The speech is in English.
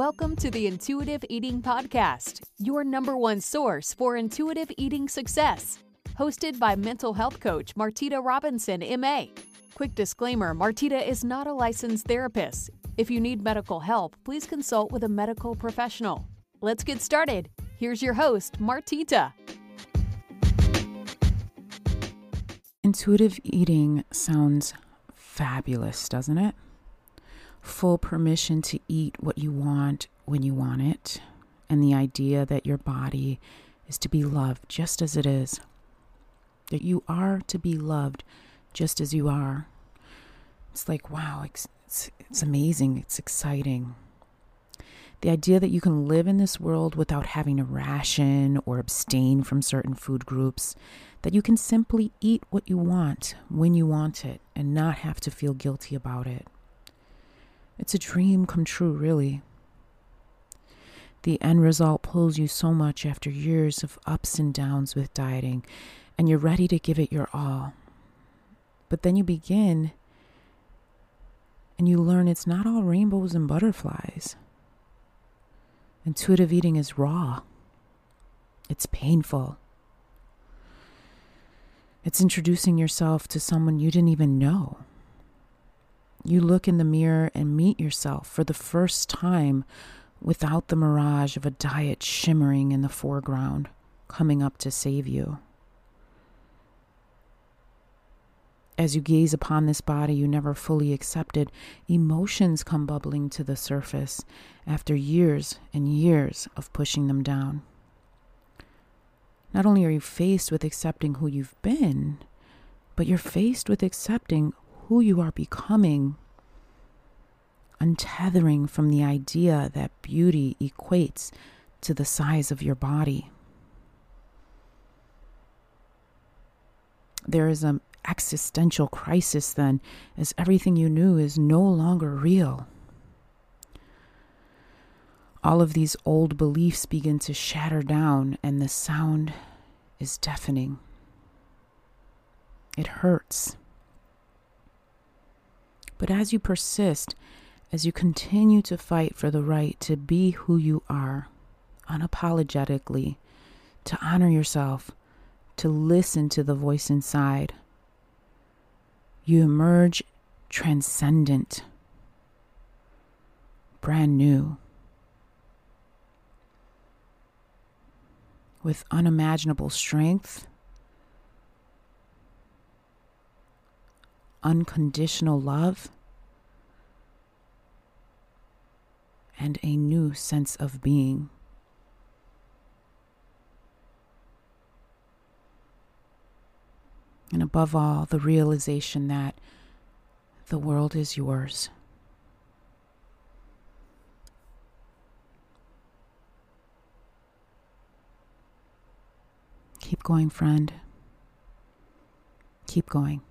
Welcome to the Intuitive Eating Podcast, your number one source for intuitive eating success. Hosted by mental health coach Martita Robinson, MA. Quick disclaimer Martita is not a licensed therapist. If you need medical help, please consult with a medical professional. Let's get started. Here's your host, Martita. Intuitive eating sounds fabulous, doesn't it? Full permission to eat what you want when you want it, and the idea that your body is to be loved just as it is, that you are to be loved just as you are. It's like, wow, it's, it's, it's amazing, it's exciting. The idea that you can live in this world without having to ration or abstain from certain food groups, that you can simply eat what you want when you want it and not have to feel guilty about it. It's a dream come true, really. The end result pulls you so much after years of ups and downs with dieting, and you're ready to give it your all. But then you begin and you learn it's not all rainbows and butterflies. Intuitive eating is raw, it's painful. It's introducing yourself to someone you didn't even know. You look in the mirror and meet yourself for the first time without the mirage of a diet shimmering in the foreground, coming up to save you. As you gaze upon this body you never fully accepted, emotions come bubbling to the surface after years and years of pushing them down. Not only are you faced with accepting who you've been, but you're faced with accepting who you are becoming, untethering from the idea that beauty equates to the size of your body. There is an existential crisis then, as everything you knew is no longer real. All of these old beliefs begin to shatter down, and the sound is deafening. It hurts. But as you persist, as you continue to fight for the right to be who you are, unapologetically, to honor yourself, to listen to the voice inside, you emerge transcendent, brand new. with unimaginable strength, unconditional love, and a new sense of being. And above all, the realization that the world is yours. Keep going, friend. Keep going.